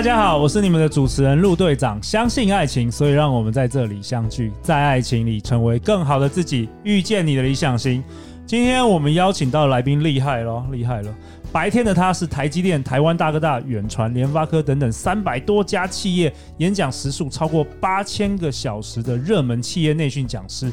大家好，我是你们的主持人陆队长。相信爱情，所以让我们在这里相聚，在爱情里成为更好的自己，遇见你的理想型。今天我们邀请到来宾厉害了，厉害了！白天的他是台积电、台湾大哥大、远传、联发科等等三百多家企业演讲时数超过八千个小时的热门企业内训讲师。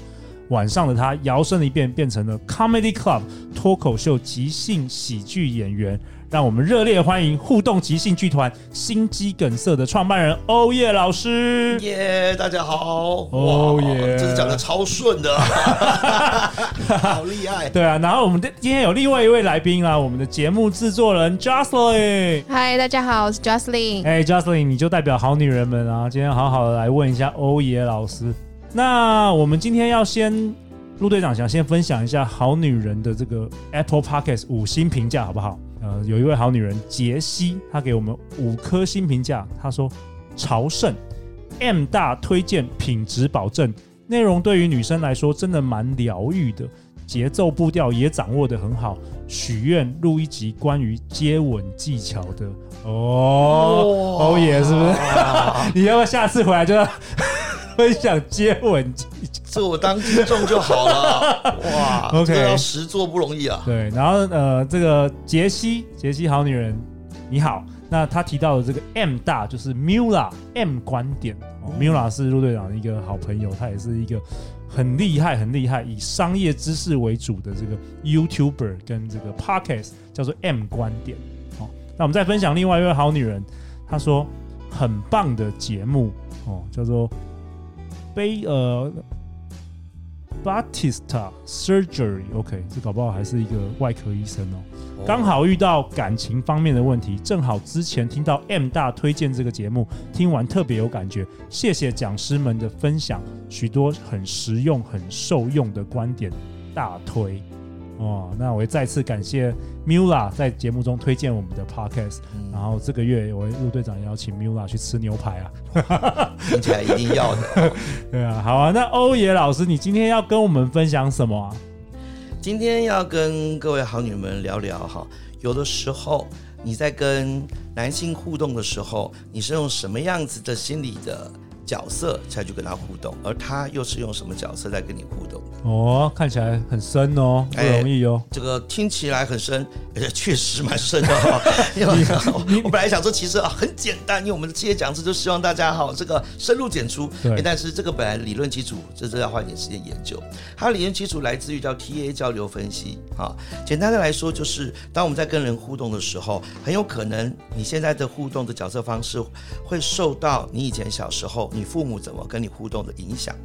晚上的他摇身一变，变成了 Comedy Club 脱口秀即兴喜剧演员。让我们热烈欢迎互动即兴剧团心肌梗塞的创办人欧耶老师。耶，大家好！欧耶，这是讲的超顺的，好厉害。对啊，然后我们的今天有另外一位来宾啊，我们的节目制作人 Jocelyn。嗨，大家好，我是 Jocelyn。哎，Jocelyn，你就代表好女人们啊，今天好好的来问一下欧耶老师。那我们今天要先，陆队长想先分享一下好女人的这个 Apple Podcast 五星评价，好不好？呃，有一位好女人杰西，她给我们五颗星评价。她说：“朝圣 M 大推荐，品质保证，内容对于女生来说真的蛮疗愈的，节奏步调也掌握的很好。许愿录一集关于接吻技巧的哦，欧耶，是不是？你要不要下次回来就要分享接吻技巧？”这我当听众就好了，哇，OK，要实做不容易啊。对，然后呃，这个杰西，杰西好女人，你好。那他提到的这个 M 大就是 Mula M 观点、哦嗯、，Mula 是陆队长的一个好朋友，他也是一个很厉害、很厉害以商业知识为主的这个 YouTuber 跟这个 Podcast 叫做 M 观点。好、哦，那我们再分享另外一位好女人，她说很棒的节目哦，叫做悲呃。Batista Surgery，OK，这搞不好还是一个外科医生哦。刚好遇到感情方面的问题，正好之前听到 M 大推荐这个节目，听完特别有感觉。谢谢讲师们的分享，许多很实用、很受用的观点，大推。哦，那我也再次感谢 Mula 在节目中推荐我们的 Podcast，嗯。然后这个月我陆队长邀请 Mula 去吃牛排啊，听起来一定要的。对啊，好啊。那欧野老师，你今天要跟我们分享什么啊？今天要跟各位好女们聊聊哈，有的时候你在跟男性互动的时候，你是用什么样子的心理的角色才去跟他互动，而他又是用什么角色在跟你互动？哦，看起来很深哦，不容易哦。欸、这个听起来很深，而且确实蛮深的哈、哦。我本来想说，其实啊很简单，因为我们的企业讲师就希望大家哈这个深入浅出。对、欸。但是这个本来理论基础，这是要花一点时间研究。它的理论基础来自于叫 TA 交流分析啊。简单的来说，就是当我们在跟人互动的时候，很有可能你现在的互动的角色方式会受到你以前小时候。你父母怎么跟你互动的影响？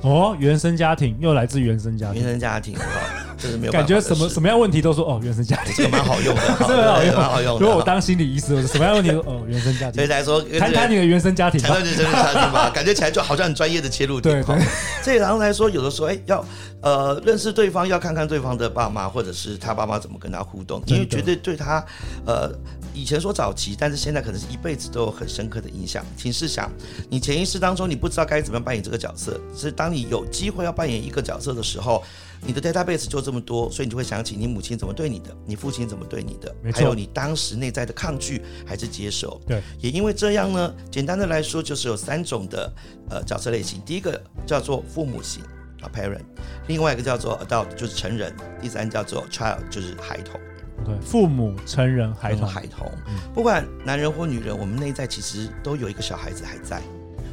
哦，原生家庭又来自原生家庭，原生家庭哈，这是没有感觉什么什么样问题都说哦，原生家庭这个蛮好用的，这个蛮好用的。如果我当心理医师，我说什么样问题都哦，原生家庭。所以来说，谈谈你的原生家庭，谈谈原生家庭吧，感觉起来就好像很专业的切入点。对对。所以然后来说，有的时候哎，要呃认识对方，要看看对方的爸妈或者是他爸妈怎么跟他互动，因为绝对对他呃。以前说早期，但是现在可能是一辈子都有很深刻的影响。请试想，你潜意识当中你不知道该怎么样扮演这个角色，是当你有机会要扮演一个角色的时候，你的 database 就这么多，所以你就会想起你母亲怎么对你的，你父亲怎么对你的，还有你当时内在的抗拒还是接受。对，也因为这样呢，简单的来说就是有三种的呃角色类型，第一个叫做父母型啊 parent，另外一个叫做 adult 就是成人，第三叫做 child 就是孩童。对，父母、成人、孩童、孩童，不管男人或女人，我们内在其实都有一个小孩子还在，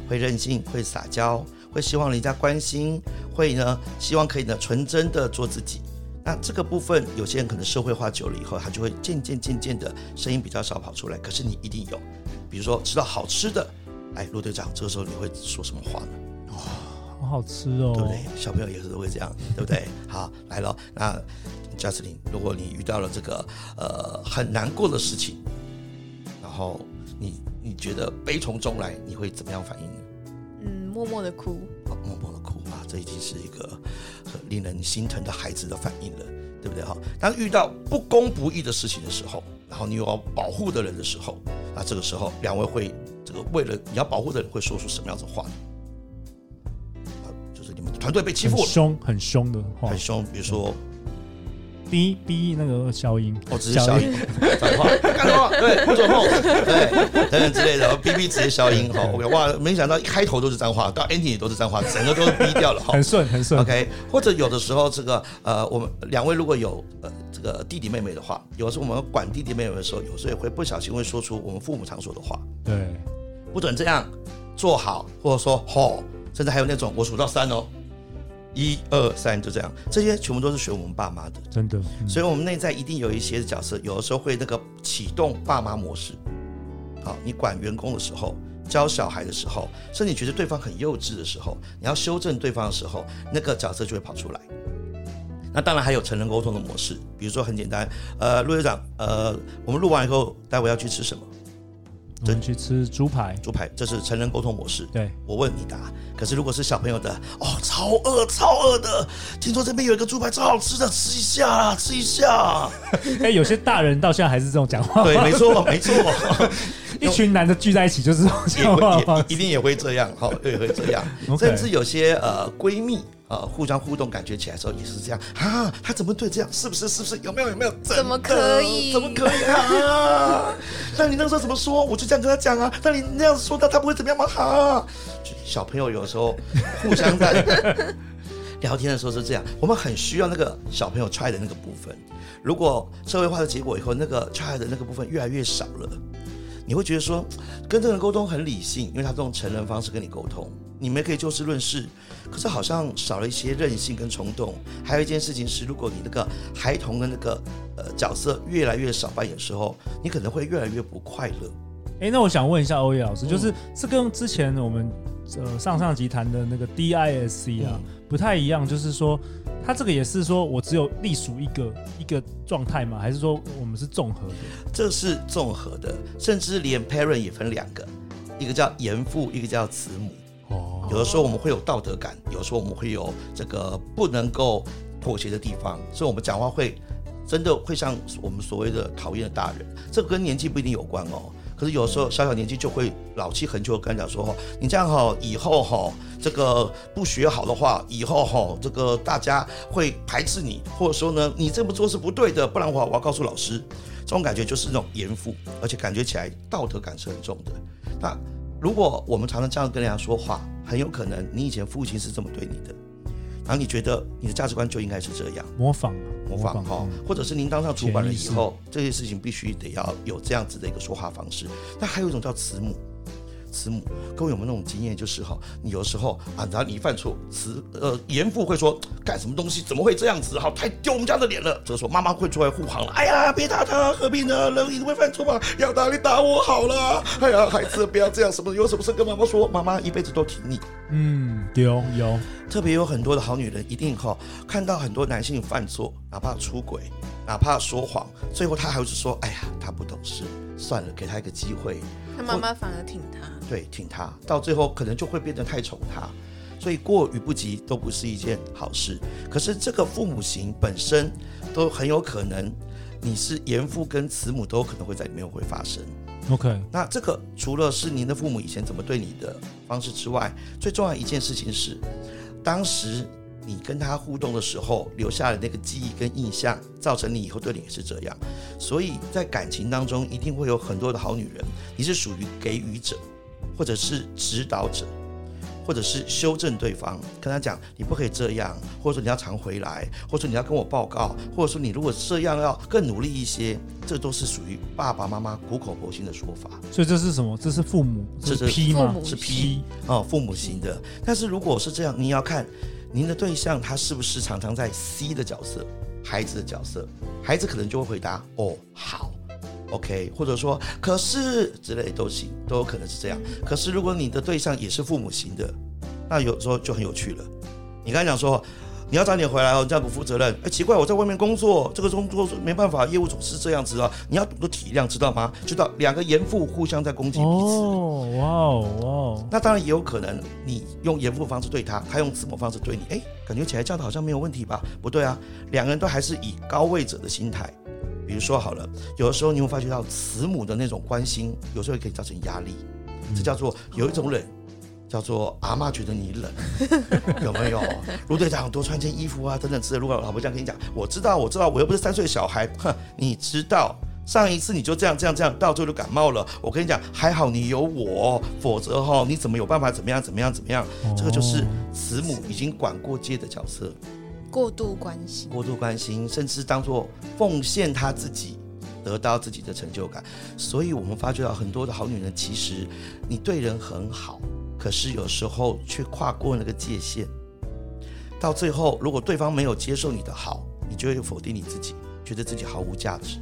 会任性，会撒娇，会希望人家关心，会呢希望可以呢纯真的做自己。那这个部分，有些人可能社会化久了以后，他就会渐渐渐渐的声音比较少跑出来。可是你一定有，比如说吃到好吃的，哎，陆队长，这个时候你会说什么话呢？哇，好好吃哦，对不对？小朋友也是都会这样，对不对？好，来了，那。贾斯汀，如果你遇到了这个呃很难过的事情，然后你你觉得悲从中来，你会怎么样反应呢？嗯，默默的哭。哦，默默的哭啊，这已经是一个很令人心疼的孩子的反应了，对不对哈？当遇到不公不义的事情的时候，然后你有要保护的人的时候，那这个时候两位会这个为了你要保护的人会说出什么样子的话呢？就是你们团队被欺负了，很凶很凶的话，很凶，比如说。逼逼那个消音，哦，只是消音，脏 话，干什么？对，不准碰，对，等等之类的，然后哔哔直接消音，哈，OK，哇，没想到一开头都是脏话，到 ending 也都是脏话，整个都是哔掉了，哈，很顺，很顺，OK，或者有的时候这个呃，我们两位如果有呃这个弟弟妹妹的话，有时候我们管弟弟妹妹的时候，有时候也会不小心会说出我们父母常说的话，对，不准这样做好，或者说吼，甚至还有那种我数到三哦。一二三，就这样，这些全部都是学我们爸妈的，真的。嗯、所以，我们内在一定有一些角色，有的时候会那个启动爸妈模式。好，你管员工的时候，教小孩的时候，甚至你觉得对方很幼稚的时候，你要修正对方的时候，那个角色就会跑出来。那当然还有成人沟通的模式，比如说很简单，呃，陆队长，呃，我们录完以后，待会要去吃什么？去吃猪排，猪排，这是成人沟通模式。对，我问你答。可是如果是小朋友的，哦，超饿，超饿的，听说这边有一个猪排超好吃的，吃一下啦，吃一下。哎，有些大人到现在还是这种讲话。对，没错，没错。一群男的聚在一起就是一定也会这样，好，也会这样。甚至有些呃闺蜜。呃，互相互动，感觉起来的时候也是这样啊。他怎么对这样？是不是？是不是？有没有？有没有？怎么可以？怎么可以啊？那你那时候怎么说？我就这样跟他讲啊。那你那样子说他，他不会怎么样吗？好，小朋友有时候互相在 聊天的时候是这样。我们很需要那个小朋友 try 的那个部分。如果社会化的结果以后，那个 try 的那个部分越来越少了，你会觉得说跟这个人沟通很理性，因为他这种成人方式跟你沟通。你们可以就事论事，可是好像少了一些任性跟冲动。还有一件事情是，如果你那个孩童的那个呃角色越来越少扮演的时候，你可能会越来越不快乐。哎，那我想问一下欧耶老师，就是是跟之前我们呃上上集谈的那个 DISC 啊、嗯、不太一样，就是说他这个也是说我只有隶属一个一个状态吗？还是说我们是综合的？这是综合的，甚至连 parent 也分两个，一个叫严父，一个叫慈母。哦，有的时候我们会有道德感，有的时候我们会有这个不能够妥协的地方，所以我们讲话会真的会像我们所谓的讨厌的大人。这个跟年纪不一定有关哦，可是有时候小小年纪就会老气横秋，跟他讲说：“你这样哈，以后哈，这个不学好的话，以后哈，这个大家会排斥你，或者说呢，你这么做是不对的，不然的话我要告诉老师。”这种感觉就是那种严父，而且感觉起来道德感是很重的。那。如果我们常常这样跟人家说话，很有可能你以前父亲是这么对你的，然后你觉得你的价值观就应该是这样，模仿模仿哈，或者是您当上主管了以后，这些事情必须得要有这样子的一个说话方式。那还有一种叫慈母。慈母，各位有没有那种经验？就是哈，你有时候啊，然后你一犯错，慈呃严父会说干什么东西？怎么会这样子？好，太丢我们家的脸了。这个时候妈妈会出来护航了。哎呀，别打他，何必呢？人一定会犯错嘛。要打你打我好了。哎呀，孩子不要这样，什么有什么事跟妈妈说，妈妈一辈子都挺你。嗯，丢有，特别有很多的好女人一定哈，看到很多男性犯错，哪怕出轨，哪怕说谎，最后他还是说，哎呀，他不懂事，算了，给他一个机会。他妈妈反而挺他。对，挺他，到最后可能就会变得太宠他，所以过与不及都不是一件好事。可是这个父母型本身都很有可能，你是严父跟慈母都有可能会在里面会发生。OK，那这个除了是您的父母以前怎么对你的方式之外，最重要一件事情是，当时。你跟他互动的时候留下的那个记忆跟印象，造成你以后对你也是这样。所以在感情当中，一定会有很多的好女人。你是属于给予者，或者是指导者，或者是修正对方，跟他讲你不可以这样，或者说你要常回来，或者说你要跟我报告，或者说你如果这样要更努力一些，这都是属于爸爸妈妈苦口婆心的说法。所以这是什么？这是父母，这是 P 吗？是 P 哦，父母型的。但是如果是这样，你要看。您的对象他是不是常常在 C 的角色，孩子的角色，孩子可能就会回答哦好，OK，或者说可是之类都行，都有可能是这样。可是如果你的对象也是父母型的，那有时候就很有趣了。你刚才讲说，你要早点回来哦，你这样不负责任。哎，奇怪，我在外面工作，这个工作没办法，业务总是这样子啊，你要懂得体谅，知道吗？知道两个严父互相在攻击彼此。哦，哇哦，哇哦。那当然也有可能，你用严父方式对他，他用慈母方式对你，哎，感觉起来这样子好像没有问题吧？不对啊，两个人都还是以高位者的心态。比如说好了，有的时候你会发觉到慈母的那种关心，有时候也可以造成压力。这叫做有一种冷，叫做阿妈觉得你冷，有没有？卢队长多穿件衣服啊，等等之类。如果老婆这样跟你讲，我知道，我知道，我又不是三岁小孩，哼，你知道，上一次你就这样这样这样，到最后就感冒了。我跟你讲，还好你有我，否则哈，你怎么有办法怎么样怎么样怎么样？这个就是慈母已经管过界的角色，过度关心，过度关心，甚至当做奉献他自己。得到自己的成就感，所以我们发觉到很多的好女人，其实你对人很好，可是有时候却跨过那个界限，到最后如果对方没有接受你的好，你就会否定你自己，觉得自己毫无价值。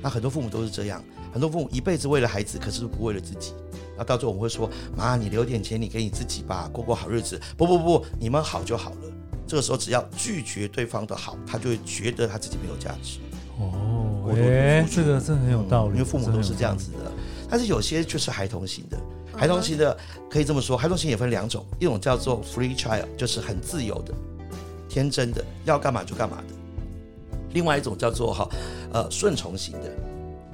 那很多父母都是这样，很多父母一辈子为了孩子，可是不为了自己。那到最后我们会说：“妈，你留点钱，你给你自己吧，过过好日子。”不不不，你们好就好了。这个时候只要拒绝对方的好，他就会觉得他自己没有价值。哦，哎，这个这很有道理，因为父母都是这样子的。但是有些就是孩童型的，孩童型的可以这么说，孩童型也分两种，一种叫做 free child，就是很自由的、天真的，要干嘛就干嘛的；另外一种叫做哈，呃，顺从型的。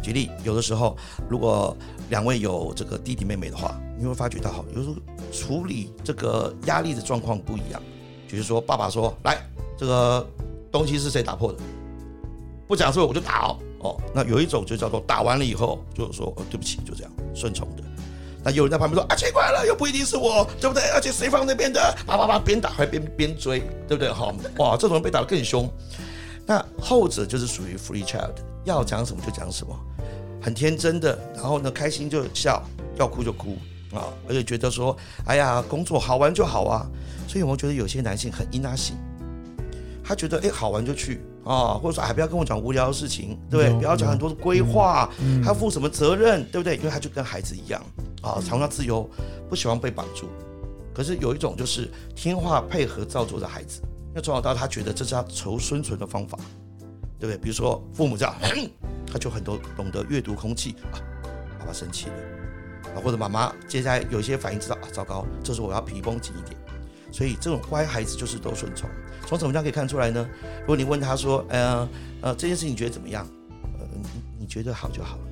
举例，有的时候如果两位有这个弟弟妹妹的话，你会发觉到哈，有时候处理这个压力的状况不一样。比如说，爸爸说：“来，这个东西是谁打破的？”不讲说我就打哦，哦，那有一种就叫做打完了以后就是说哦，对不起，就这样顺从的。那有人在旁边说啊，奇怪了，又不一定是我，对不对？而且谁放那边的？叭叭叭，边打还边边追，对不对？好哇，这种人被打得更凶。那后者就是属于 free child，要讲什么就讲什么，很天真的，然后呢，开心就笑，要哭就哭啊，而且觉得说，哎呀，工作好玩就好啊。所以我觉得有些男性很依赖性，他觉得哎，好玩就去。啊，或者说，还不要跟我讲无聊的事情，对不对？不要讲很多的规划，他要负什么责任，对不对？因为他就跟孩子一样啊，常常自由，不喜欢被绑住。可是有一种就是听话配合照做的孩子，那从小到他觉得这是他求生存的方法，对不对？比如说父母这样，他就很多懂得阅读空气啊，爸爸生气了啊，或者妈妈接下来有一些反应，知道啊，糟糕，这时候我要皮绷紧一点。所以这种乖孩子就是都顺从。从什么样可以看出来呢？如果你问他说：“呃呃，这件事情你觉得怎么样？呃，你你觉得好就好了。”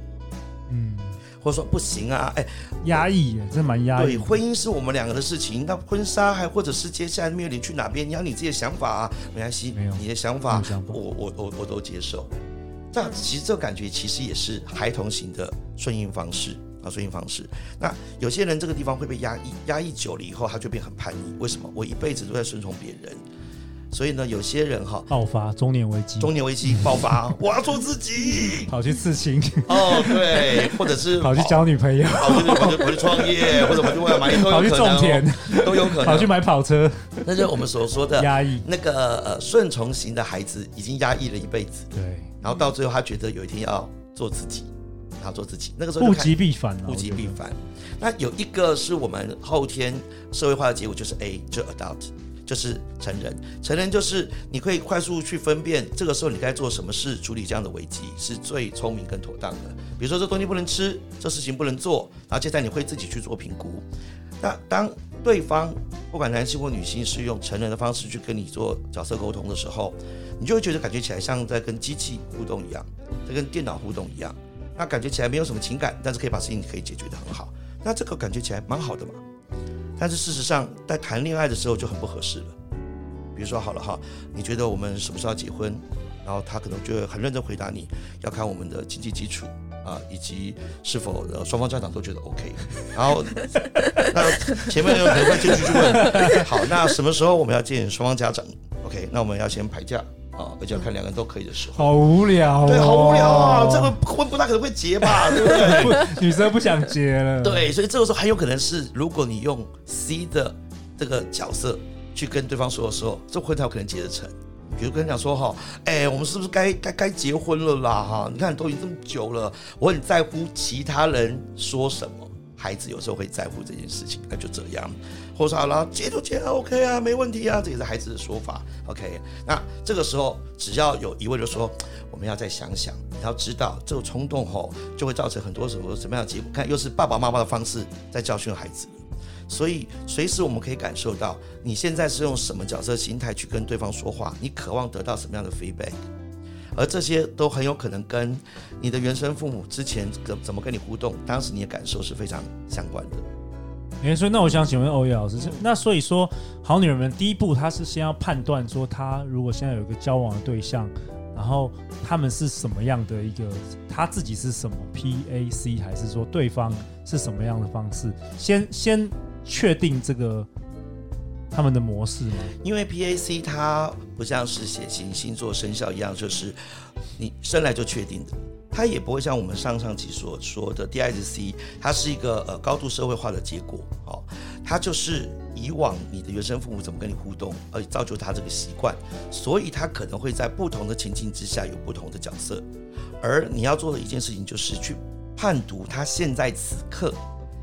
嗯，或者说不行啊，哎，压抑，这蛮压抑。对，婚姻是我们两个的事情，那婚纱还或者是接下来面临去哪边，你要你自己的想法啊，没关系，没有你的想法，想法我我我我都接受。这样其实这个感觉其实也是孩童型的顺应方式。啊，顺应方式。那有些人这个地方会被压抑，压抑久了以后，他就变很叛逆。为什么？我一辈子都在顺从别人，所以呢，有些人哈，爆发中年危机，中年危机 爆发，我要做自己，跑去刺青，哦，对，或者是 跑去交女朋友，跑去跑去跑去创业，或者跑去为了买，跑去种田，都有可能，跑去买跑车。那就是我们所说的压抑。那个呃，顺从型的孩子已经压抑了一辈子，对，然后到最后他觉得有一天要做自己。他做自己，那个时候物极必反，物极必反。那有一个是我们后天社会化的结果，就是 A，就 adult，就是成人。成人就是你可以快速去分辨，这个时候你该做什么事处理这样的危机，是最聪明跟妥当的。比如说这东西不能吃，这事情不能做，然后接下来你会自己去做评估。那当对方不管男性或女性是用成人的方式去跟你做角色沟通的时候，你就会觉得感觉起来像在跟机器互动一样，在跟电脑互动一样。那感觉起来没有什么情感，但是可以把事情可以解决得很好。那这个感觉起来蛮好的嘛。但是事实上，在谈恋爱的时候就很不合适了。比如说好了哈，你觉得我们什么时候要结婚？然后他可能就很认真回答你，要看我们的经济基础啊，以及是否双方家长都觉得 OK。然后 那前面有可能会继续去问，好，那什么时候我们要见双方家长？OK，那我们要先排假。啊，而且要看两个人都可以的时候，好无聊，对，好无聊啊！这个婚不大可能会结吧，对不对？女生不想结了，对，所以这个时候很有可能是，如果你用 C 的这个角色去跟对方说的时候，这婚才有可能结得成。比如跟你讲说哈，哎，我们是不是该该该结婚了啦？哈，你看都已经这么久了，我很在乎其他人说什么，孩子有时候会在乎这件事情，那就这样。或者说好了，接就接，OK 啊，没问题啊，这也是孩子的说法。OK，那这个时候只要有一位就说，我们要再想想，你要知道这个冲动吼就会造成很多什么什么样的结果。看，又是爸爸妈妈的方式在教训孩子，所以随时我们可以感受到你现在是用什么角色心态去跟对方说话，你渴望得到什么样的 feedback，而这些都很有可能跟你的原生父母之前怎怎么跟你互动，当时你的感受是非常相关的。哎，所以那我想请问欧耶老师，那所以说好女人们第一步，她是先要判断说，她如果现在有一个交往的对象，然后他们是什么样的一个，她自己是什么 PAC，还是说对方是什么样的方式，先先确定这个他们的模式吗？因为 PAC 它不像是血型、星座、生肖一样，就是你生来就确定的。它也不会像我们上上集所说的 DISC，它是一个呃高度社会化的结果，哦，它就是以往你的原生父母怎么跟你互动，而造就他这个习惯，所以他可能会在不同的情境之下有不同的角色，而你要做的一件事情就是去判读他现在此刻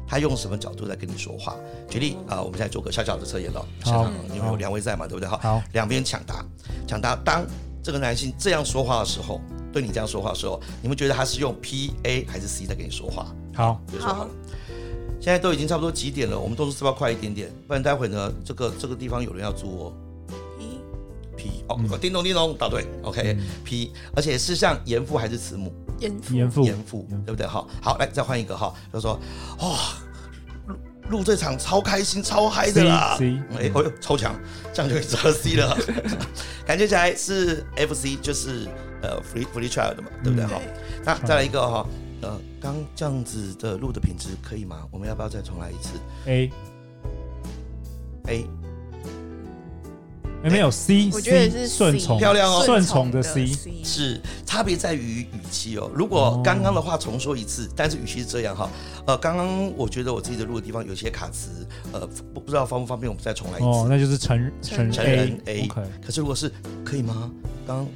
他用什么角度在跟你说话。举例啊，我们现在做个小小的测验了，好，因为有两位在嘛，对不对？好，好，两边抢答，抢答，当这个男性这样说话的时候。对你这样说话的时候，你们觉得他是用 P A 还是 C 在跟你说话？好，别说好了。现在都已经差不多几点了？我们动作是不是要快一点点？不然待会呢，这个这个地方有人要租哦。P P 哦，嗯、叮咚叮咚，答对。OK、嗯、P，而且是像严父还是慈母？严父，严父，严父，对不对？好，好，来再换一个哈，就说哇，录、哦、这场超开心、超嗨的啦。C，哎，哦呦，超强，这样就可以知道 C 了。感觉起来是 F C，就是。呃，free free child 的嘛，对不对？好、嗯，那再来一个哈，呃，刚这样子的录的品质可以吗？我们要不要再重来一次？A。A，没有 C，我觉得是顺从，漂亮哦，顺从的 C 是差别在于语气哦。如果刚刚的话重说一次，但是语气是这样哈，呃，刚刚我觉得我自己的录的地方有些卡词，呃，不不知道方不方便我们再重来一次？哦，那就是成成成人。A，可是如果是可以吗？刚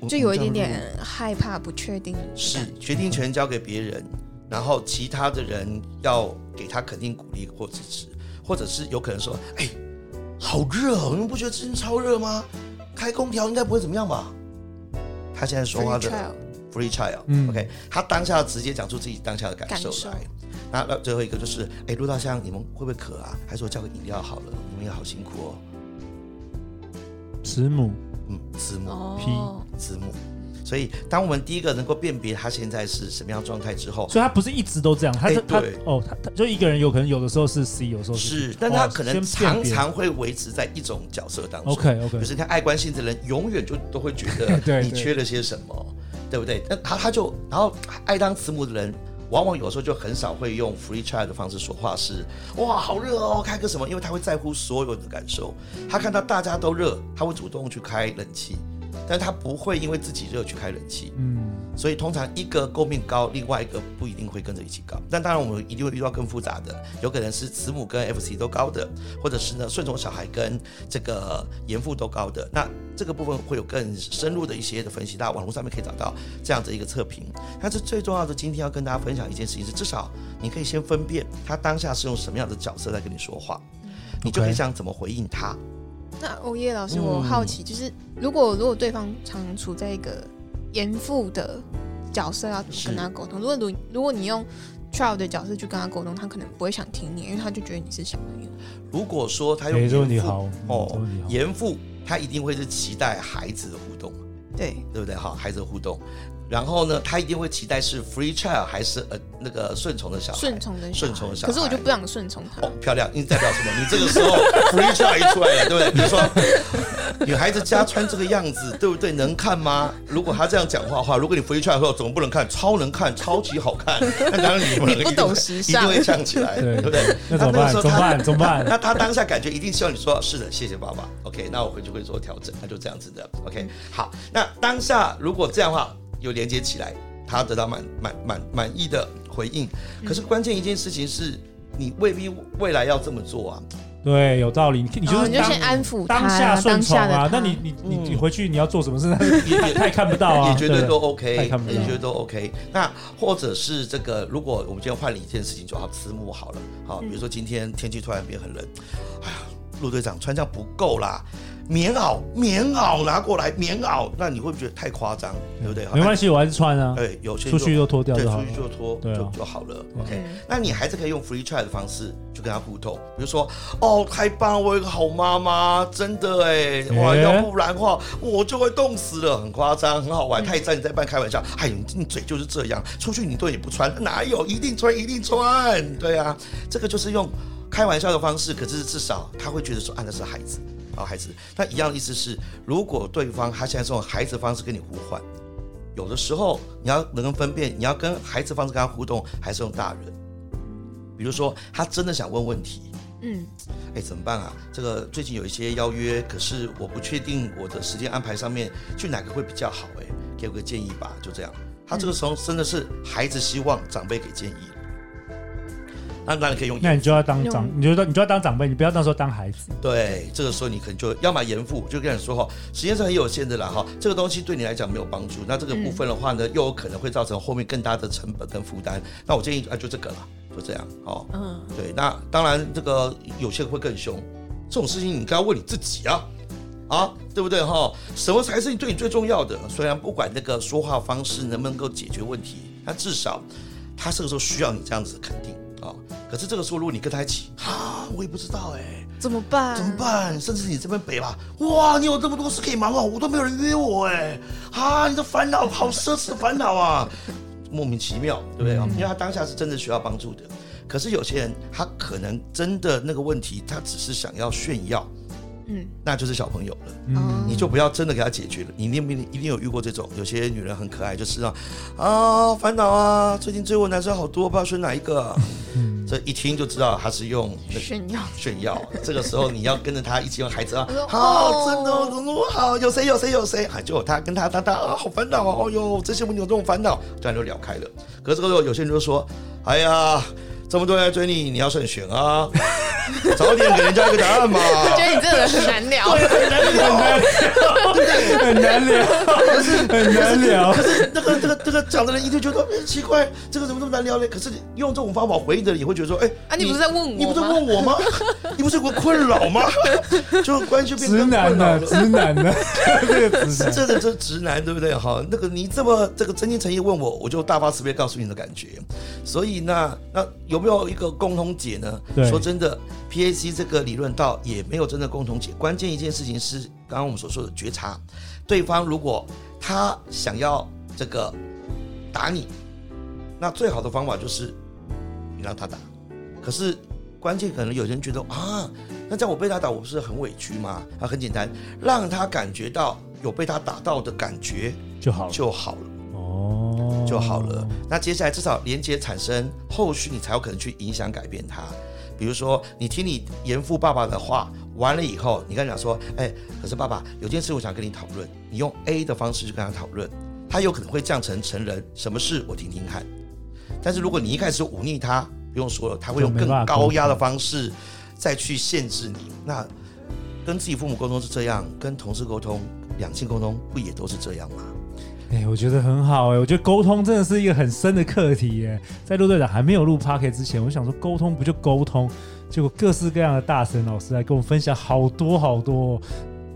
刚。就有一点点害怕，不确定。是决定权交给别人，然后其他的人要给他肯定鼓励或支持，或者是有可能说：“哎、欸，好热哦，你们不觉得今天超热吗？开空调应该不会怎么样吧？”他现在说话的 free child，嗯，OK，他当下直接讲出自己当下的感受来。那那最后一个就是：“哎、欸，陆大香，你们会不会渴啊？还是我叫个饮料好了？你们也好辛苦哦。”慈母。嗯，字母、哦、P 字母，所以当我们第一个能够辨别他现在是什么样状态之后，所以他不是一直都这样，他是、欸、他对哦，他他就一个人有可能有的时候是 C，有时候是，是，但他可能常常会维持在一种角色当中。OK OK，就是看爱关心的人永远就都会觉得 你缺了些什么，对不对？那他他就然后爱当慈母的人。往往有时候就很少会用 free chat 的方式说话，是哇，好热哦，开个什么？因为他会在乎所有人的感受，他看到大家都热，他会主动去开冷气。但他不会因为自己热去开冷气，嗯，所以通常一个垢面高，另外一个不一定会跟着一起高。但当然，我们一定会遇到更复杂的，有可能是慈母跟 FC 都高的，或者是呢顺从小孩跟这个严父都高的。那这个部分会有更深入的一些的分析，大家网络上面可以找到这样的一个测评。但是最重要的，今天要跟大家分享一件事情是，至少你可以先分辨他当下是用什么样的角色在跟你说话，你就可以想怎么回应他。那欧耶老师，我好奇，就是如果如果对方常处在一个严父的角色，要怎么跟他沟通？如果如如果你用 child 的角色去跟他沟通，他可能不会想听你，因为他就觉得你是小朋友。如果说他用严父哦，严父他一定会是期待孩子的互动，对对不对？好，孩子的互动。然后呢，他一定会期待是 free child 还是呃那个顺从的小孩？顺从的顺从的小孩。可是我就不想顺从他。哦，漂亮！你代表什么？你这个时候 free child 一出来了，对不对？比如说女孩子家穿这个样子，对不对？能看吗？如果她这样讲话的话，如果你的时候，怎么不能看？超能看，超级好看。那当然你不能，你不懂时尚，一定会呛起来，对不对？那怎么办？怎么办？怎么办？那他当下感觉一定希望你说是的，谢谢爸爸。OK，那我回去会做调整。那就这样子的。OK，好。那当下如果这样的话有连接起来。他得到满满满满意的回应，可是关键一件事情是，你未必未来要这么做啊。对，有道理。你你就是你就先安抚当下顺从啊。那你你你你回去你要做什么事？也也他也看不到啊。也绝对都 OK，也绝对都 OK。那或者是这个，如果我们今天换了一件事情，就好慈母好了。好，比如说今天天气突然变很冷，哎呀，陆队长穿这样不够啦。棉袄，棉袄拿过来，棉袄，那你会不会觉得太夸张？对不对？没关系，我还是穿啊。对，有些出去就脱掉，对，出去就脱，就就好了。OK，那你还是可以用 free try 的方式去跟他互动，比如说，哦，太棒了，我有个好妈妈，真的哎，哇，要不然的话我就会冻死了，很夸张，很好玩。他也在你在半开玩笑，哎，你你嘴就是这样，出去你都也不穿，哪有？一定穿，一定穿。对啊，这个就是用开玩笑的方式，可是至少他会觉得说，啊，那是孩子。好孩子，那一样的意思是，如果对方他现在是用孩子的方式跟你互换，有的时候你要能够分辨，你要跟孩子方式跟他互动，还是用大人。比如说，他真的想问问题，嗯，哎，怎么办啊？这个最近有一些邀约，可是我不确定我的时间安排上面去哪个会比较好，哎，给我个建议吧，就这样。他这个时候真的是孩子希望长辈给建议。那当然可以用，那你就要当长，你就说你就要当长辈，你不要到时候当孩子。对，这个时候你可能就要么严父，就跟你说哈，时间是很有限的啦哈，这个东西对你来讲没有帮助，那这个部分的话呢，又有可能会造成后面更大的成本跟负担。那我建议啊，就这个了，就这样哦。嗯，对，那当然这个有些人会更凶，这种事情你该要问你自己啊，啊，对不对哈？什么才是你对你最重要的？虽然不管那个说话方式能不能够解决问题，但至少他这个时候需要你这样子的肯定啊。可是这个时候，如果你跟他一起，啊，我也不知道哎、欸，怎么办？怎么办？甚至你这边北吧，哇，你有这么多事可以忙哦，我都没有人约我哎，啊，你的烦恼好奢侈的烦恼啊，莫名其妙，对不对？因为他当下是真的需要帮助的，可是有些人他可能真的那个问题，他只是想要炫耀。嗯，那就是小朋友了，嗯，你就不要真的给他解决了。你一定一定有遇过这种，有些女人很可爱，就是啊，啊烦恼啊，最近追我男生好多，不知道选哪一个。嗯，这一听就知道他是用炫耀炫耀。这个时候你要跟着他一起用孩子啊，好，真的怎么好？有谁有谁有谁？啊，就他跟他他他啊，好烦恼啊！哦哟，这些问题有这种烦恼，这样就聊开了。可是这个时候有些人就说，哎呀。这么多人来追你，你要慎选啊！早点给人家一个答案嘛。我觉得你这个人很难聊，很难聊，很难聊，很难聊。可是那个这个这个讲的人一定觉得哎奇怪，这个怎么这么难聊呢？可是用这种方法回应的人也会觉得说，哎啊，你不是在问我？你不是问我吗？你不是有个困扰吗？就关系就变成困扰了。直男的，这个直男，这个这直男对不对？哈，那个你这么这个真心诚意问我，我就大发慈悲告诉你的感觉。所以那那有。有没有一个共同解呢？对说真的，PAC 这个理论倒也没有真的共同解。关键一件事情是，刚刚我们所说的觉察，对方如果他想要这个打你，那最好的方法就是你让他打。可是关键可能有人觉得啊，那这样我被他打，我不是很委屈吗？啊，很简单，让他感觉到有被他打到的感觉就好就好了。就好了。那接下来至少连接产生，后续你才有可能去影响改变他。比如说，你听你严父爸爸的话完了以后，你跟他讲说：“哎，可是爸爸有件事我想跟你讨论。”你用 A 的方式去跟他讨论，他有可能会降成成人。什么事我听听看。但是如果你一开始忤逆他，不用说了，他会用更高压的方式再去限制你。那跟自己父母沟通是这样，跟同事沟通、两性沟通不也都是这样吗？哎、欸，我觉得很好哎、欸，我觉得沟通真的是一个很深的课题耶、欸。在陆队长还没有录 Podcast 之前，我想说沟通不就沟通，结果各式各样的大神老师来跟我分享好多好多，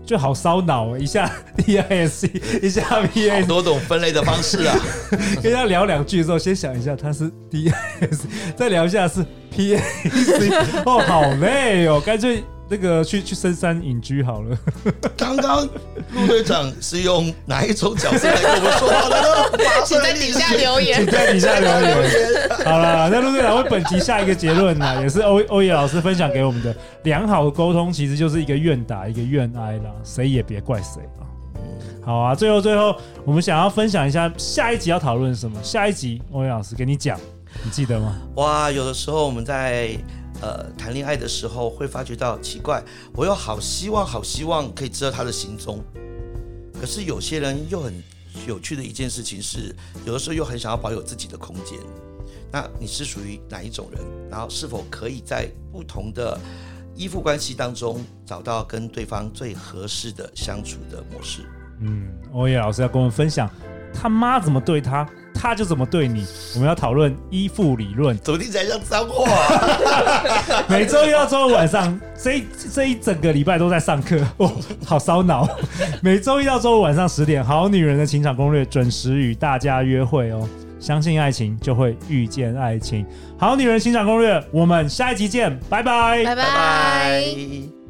就好烧脑、欸。一下 DISC，一下 p a 好多种分类的方式啊。跟他聊两句之后，先想一下他是 DISC，再聊一下是 PAC。哦，好累哦，干脆。那个去去深山隐居好了。刚刚陆队长是用哪一种角色来跟我们说话的呢？请在底下留言，请在底下留言。好了，那陆队长为本集下一个结论呢，也是欧欧野老师分享给我们的：良好的沟通其实就是一个愿打一个愿挨啦，谁也别怪谁啊。好啊，最后最后，我们想要分享一下下一集要讨论什么？下一集欧野老师给你讲，你记得吗？哇，有的时候我们在。呃，谈恋爱的时候会发觉到奇怪，我又好希望，好希望可以知道他的行踪。可是有些人又很有趣的一件事情是，有的时候又很想要保有自己的空间。那你是属于哪一种人？然后是否可以在不同的依附关系当中找到跟对方最合适的相处的模式。嗯，欧耶老师要跟我们分享，他妈怎么对他，他就怎么对你。我们要讨论依附理论，怎么听起来像脏话啊？每周一到周五晚上，这一这一整个礼拜都在上课，哦，好烧脑。每周一到周五晚上十点，《好女人的情场攻略》准时与大家约会哦。相信爱情，就会遇见爱情。好女人情场攻略，我们下一集见，拜拜，拜拜。